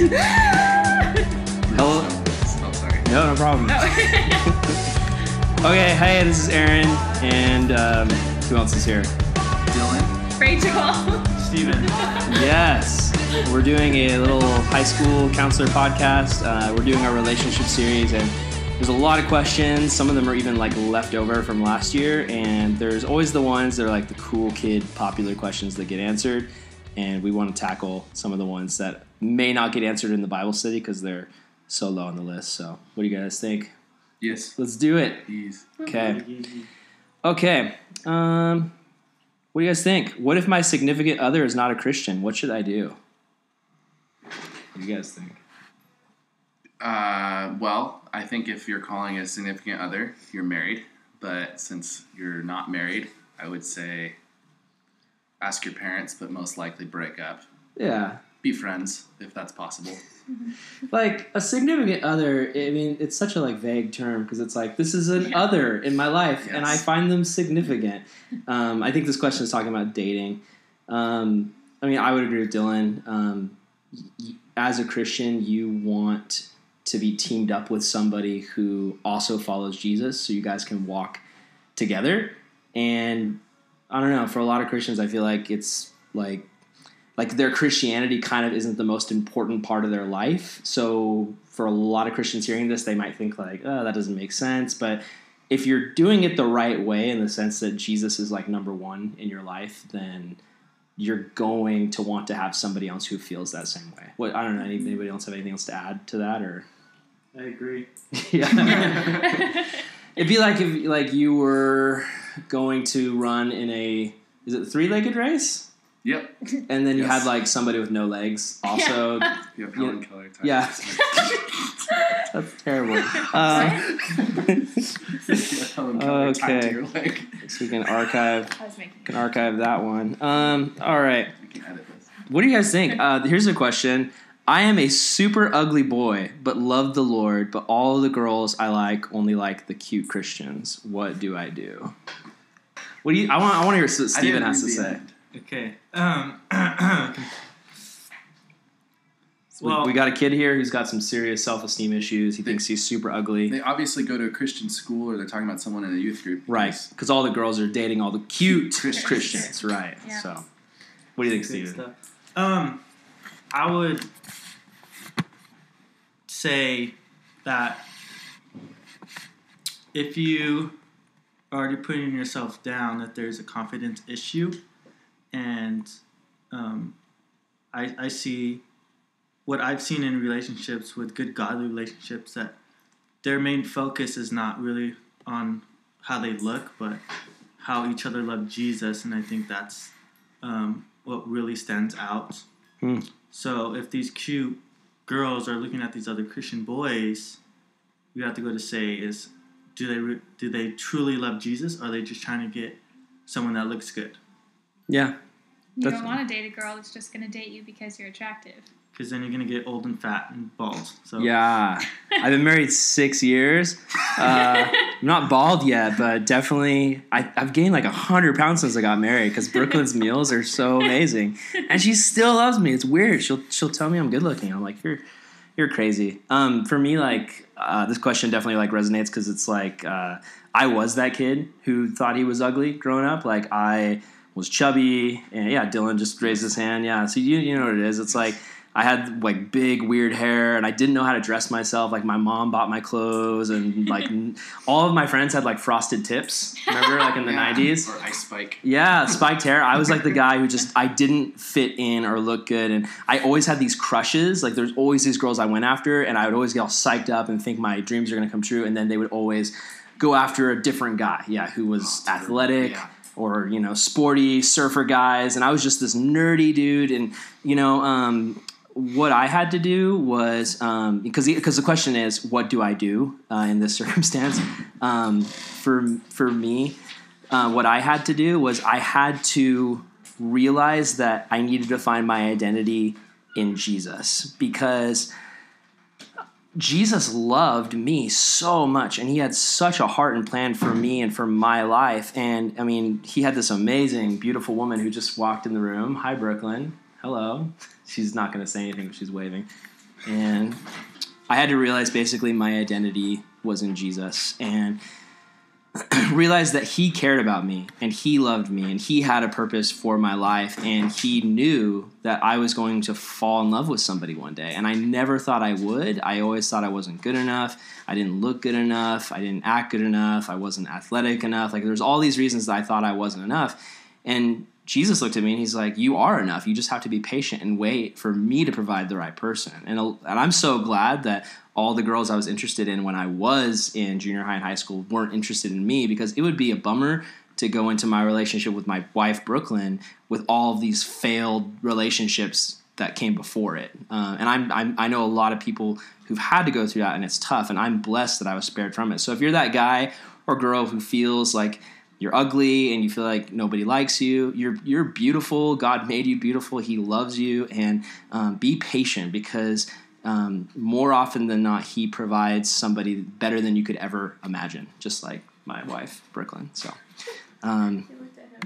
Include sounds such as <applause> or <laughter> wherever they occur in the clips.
<laughs> Hello. Oh, sorry. No, no problem. <laughs> okay, hey, this is Aaron, and um, who else is here? Dylan. Rachel. Steven. <laughs> Yes, we're doing a little high school counselor podcast. Uh, we're doing our relationship series, and there's a lot of questions. Some of them are even like left over from last year, and there's always the ones that are like the cool kid, popular questions that get answered. And we want to tackle some of the ones that may not get answered in the Bible study because they're so low on the list. So, what do you guys think? Yes. Let's do it. He's Okay. Okay. Um, what do you guys think? What if my significant other is not a Christian? What should I do? What do you guys think? Uh, well, I think if you're calling a significant other, you're married. But since you're not married, I would say ask your parents, but most likely break up. Yeah. Be friends if that's possible. <laughs> Like a significant other, I mean, it's such a like vague term because it's like this is an Yeah. other in my life, and I find them significant. Um, I think this question is talking about dating. Um, I mean, I would agree with Dylan. Um, y- as a Christian, you want to be teamed up with somebody who also follows Jesus, so you guys can walk together. And I don't know, for a lot of Christians, I feel like it's like like their Christianity kind of isn't the most important part of their life. So for a lot of Christians hearing this, they might think like, oh, that doesn't make sense. But if you're doing it the right way, in the sense that Jesus is like number one in your life, then you're going to want to have somebody else who feels that same way. What I don't know. Anybody else have anything else to add to that, or I agree. <laughs> <laughs> yeah? It'd be like if like you were going to run in a is it three legged race? Yep. <laughs> And then you Yes. had like somebody with no legs <laughs> also. You have Yeah. Helen Keller. type. Yeah. That's <laughs> terrible. Uh, Helen Keller tied Okay. to your leg. so we can archive I was making. can archive that one. Um, all right. We can edit this. What do you guys think? Uh, here's a question. I am a super ugly boy, but love the Lord, but all the girls I like only like the cute Christians. What do I do? What do you? I want. I want to hear what I Steven didn't has to read the say. end. Okay. Um, We- well, we got a kid here who's got some serious self-esteem issues. He thinks he's super ugly. They obviously go to a Christian school or they're talking about someone in a youth group. Right, because because all the girls are dating all the cute Christians. Christians, right? Yeah. So, what do you think, good Steven? stuff. Um, I would say that if you are already putting yourself down, that there's a confidence issue, and um, I, I see what I've seen in relationships with good godly relationships that their main focus is not really on how they look, but how each other love Jesus, and I think that's um, what really stands out. Hmm. So if these cute girls are looking at these other Christian boys, we have to go to say is do they re- do they truly love Jesus? Or are they just trying to get someone that looks good? Yeah, You That's- don't want to date a girl that's just going to date you because you're attractive. Because then you're gonna get old and fat and bald. So yeah. <laughs> I've been married six years. Uh, I'm <laughs> not bald yet, but definitely I, I've gained like hundred pounds since I got married because Brooklyn's <laughs> meals are so amazing, and she still loves me. It's weird. She'll she'll tell me I'm good looking. I'm like you're you're crazy. Um, for me, like uh, this question definitely like resonates because it's like uh, I was that kid who thought he was ugly growing up. Like I was chubby, and yeah, Dylan just raised his hand. Yeah, so you you know what it is. It's like I had like big weird hair, and I didn't know how to dress myself. Like my mom bought my clothes, and like <laughs> n- all of my friends had like frosted tips. Remember, like in the Yeah. nineties. Or ice spike. Yeah, spiked hair. I was like the <laughs> guy who just I didn't fit in or look good, and I always had these crushes. Like there's always these girls I went after, and I would always get all psyched up and think my dreams are gonna come true, and then they would always go after a different guy. Yeah, who was Oh, athletic yeah. Or you know sporty surfer guys, and I was just this nerdy dude, and you know. um what I had to do was um, because because the question is what do I do uh, in this <laughs> circumstance? Um, for for me, uh, what I had to do was I had to realize that I needed to find my identity in Jesus because Jesus loved me so much and he had such a heart and plan for me and for my life. And I mean, he had this amazing, beautiful woman who just walked in the room. Hi, Brooklyn. Hello. <laughs> She's not going to say anything, but she's waving. and I had to realize basically my identity was in Jesus, and <clears throat> realized that he cared about me and he loved me and he had a purpose for my life and he knew that I was going to fall in love with somebody one day and I never thought I would. I always thought I wasn't good enough. I didn't look good enough. I didn't act good enough. I wasn't athletic enough. Like there's all these reasons that I thought I wasn't enough. And Jesus looked at me and he's like, "You are enough. You just have to be patient and wait for me to provide the right person." And and I'm so glad that all the girls I was interested in when I was in junior high and high school weren't interested in me because it would be a bummer to go into my relationship with my wife Brooklyn with all of these failed relationships that came before it. Uh, and I'm, I'm, i know a lot of people who've had to go through that, and it's tough. And I'm blessed that I was spared from it. So if you're that guy or girl who feels like you're ugly and you feel like nobody likes you, you're you're beautiful. God made you beautiful. He loves you, and um, be patient because um, more often than not, he provides somebody better than you could ever imagine, just like my wife, Brooklyn. So, um,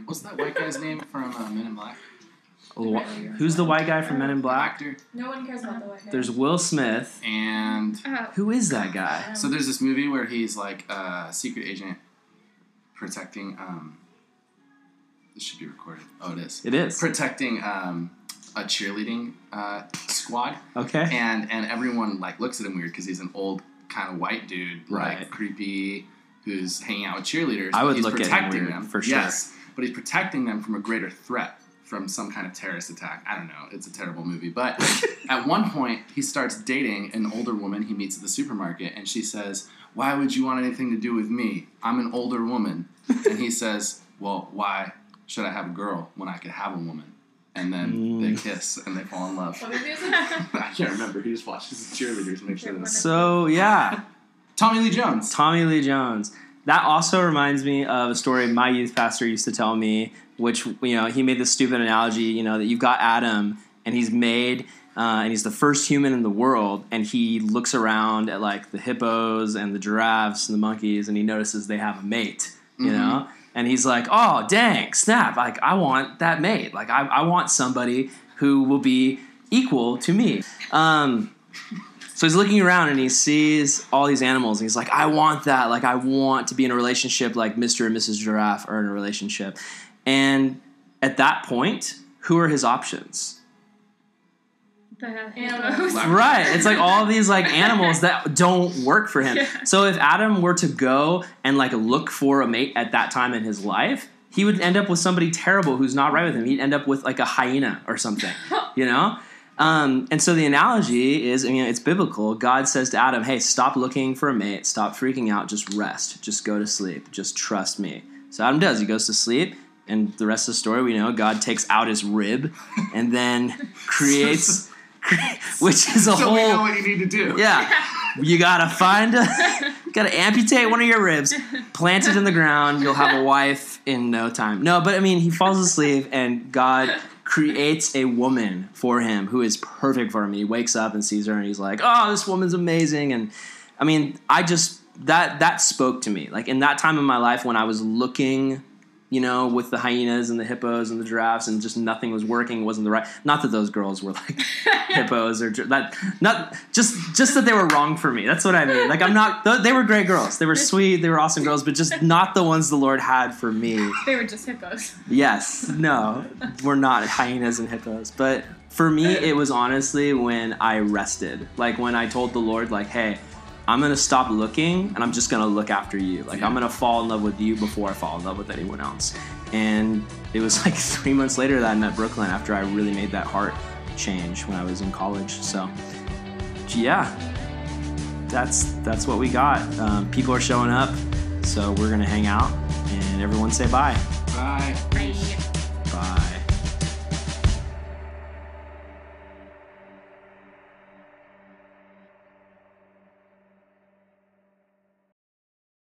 What's that white guy's name from uh, Men in Black? who's the white guy from Men in Black? Actor. No one cares about the white guy. There's Will Smith. And Oh, Who is that guy? so there's this movie where he's like a secret agent protecting. Um, this should be recorded. Oh, it is. It is. Protecting um, a cheerleading uh, squad, Okay. and and everyone like looks at him weird because he's an old kind of white dude, Right. like creepy, who's hanging out with cheerleaders. I would he's look at him weird, them for sure. Yes, but he's protecting them from a greater threat from some kind of terrorist attack. I don't know. It's a terrible movie, but <laughs> at one point he starts dating an older woman he meets at the supermarket, and she says, "Why would you want anything to do with me? I'm an older woman." <laughs> and he says, "Well, why should I have a girl when I could have a woman?" And then Mm. they kiss and they fall in love. What movie is it? I can't remember. He just watches the cheerleaders and makes sure that's So yeah, Tommy Lee Jones. Tommy Lee Jones. That also reminds me of a story my youth pastor used to tell me, which you know he made this stupid analogy, you know, that you've got Adam and he's made. Uh, and he's the first human in the world, and he looks around at like the hippos and the giraffes and the monkeys, and he notices they have a mate, you Mhm. know, and he's like, "Oh, dang, snap! Like I want that mate. Like I, I want somebody who will be equal to me." Um, so he's looking around and he sees all these animals and he's like, I want that. Like, I want to be in a relationship like Mr. and Mrs. Giraffe are in a relationship. And at that point, who are his options? <laughs> the Animals. <laughs> Right. It's like all these like animals that don't work for him. Yeah. So if Adam were to go and like look for a mate at that time in his life, he would end up with somebody terrible who's not right with him. He'd end up with like a hyena or something, <laughs> you know? Um, and so the analogy is, I mean, it's biblical. God says to Adam, "Hey, stop looking for a mate. Stop freaking out. Just rest. Just go to sleep. Just trust me." So Adam does. He goes to sleep, and the rest of the story we know. God takes out his rib, and then creates, <laughs> which is a So we know whole. what you need to do. Yeah, <laughs> you gotta find a, gotta amputate one of your ribs, plant it in the ground. You'll have a wife in no time. No, but I mean, he falls asleep, and God creates a woman for him who is perfect for him. He wakes up and sees her, and he's like, "Oh, this woman's amazing." And I mean, I just that that spoke to me. Like in that time in my life when I was looking. You know, with the hyenas and the hippos and the giraffes, and just nothing was working. Wasn't the right. Not that those girls were like <laughs> hippos or that. Not just just that they were wrong for me. That's what I mean. Like I'm not. <laughs> They were great girls. They were sweet. They were awesome girls, but just not the ones the Lord had for me. <laughs> They were just hippos. Yes. No, we're not hyenas and hippos. But for me, it was honestly when I rested. Like when I told the Lord, like, hey, I'm gonna stop looking and I'm just gonna look after you. Like I'm gonna fall in love with you before I fall in love with anyone else. And it was <laughs> like three months later that I met Brooklyn after I really made that heart change when I was in college. So yeah, that's that's what we got. Um, people are showing up, so we're gonna hang out and everyone say bye. Bye.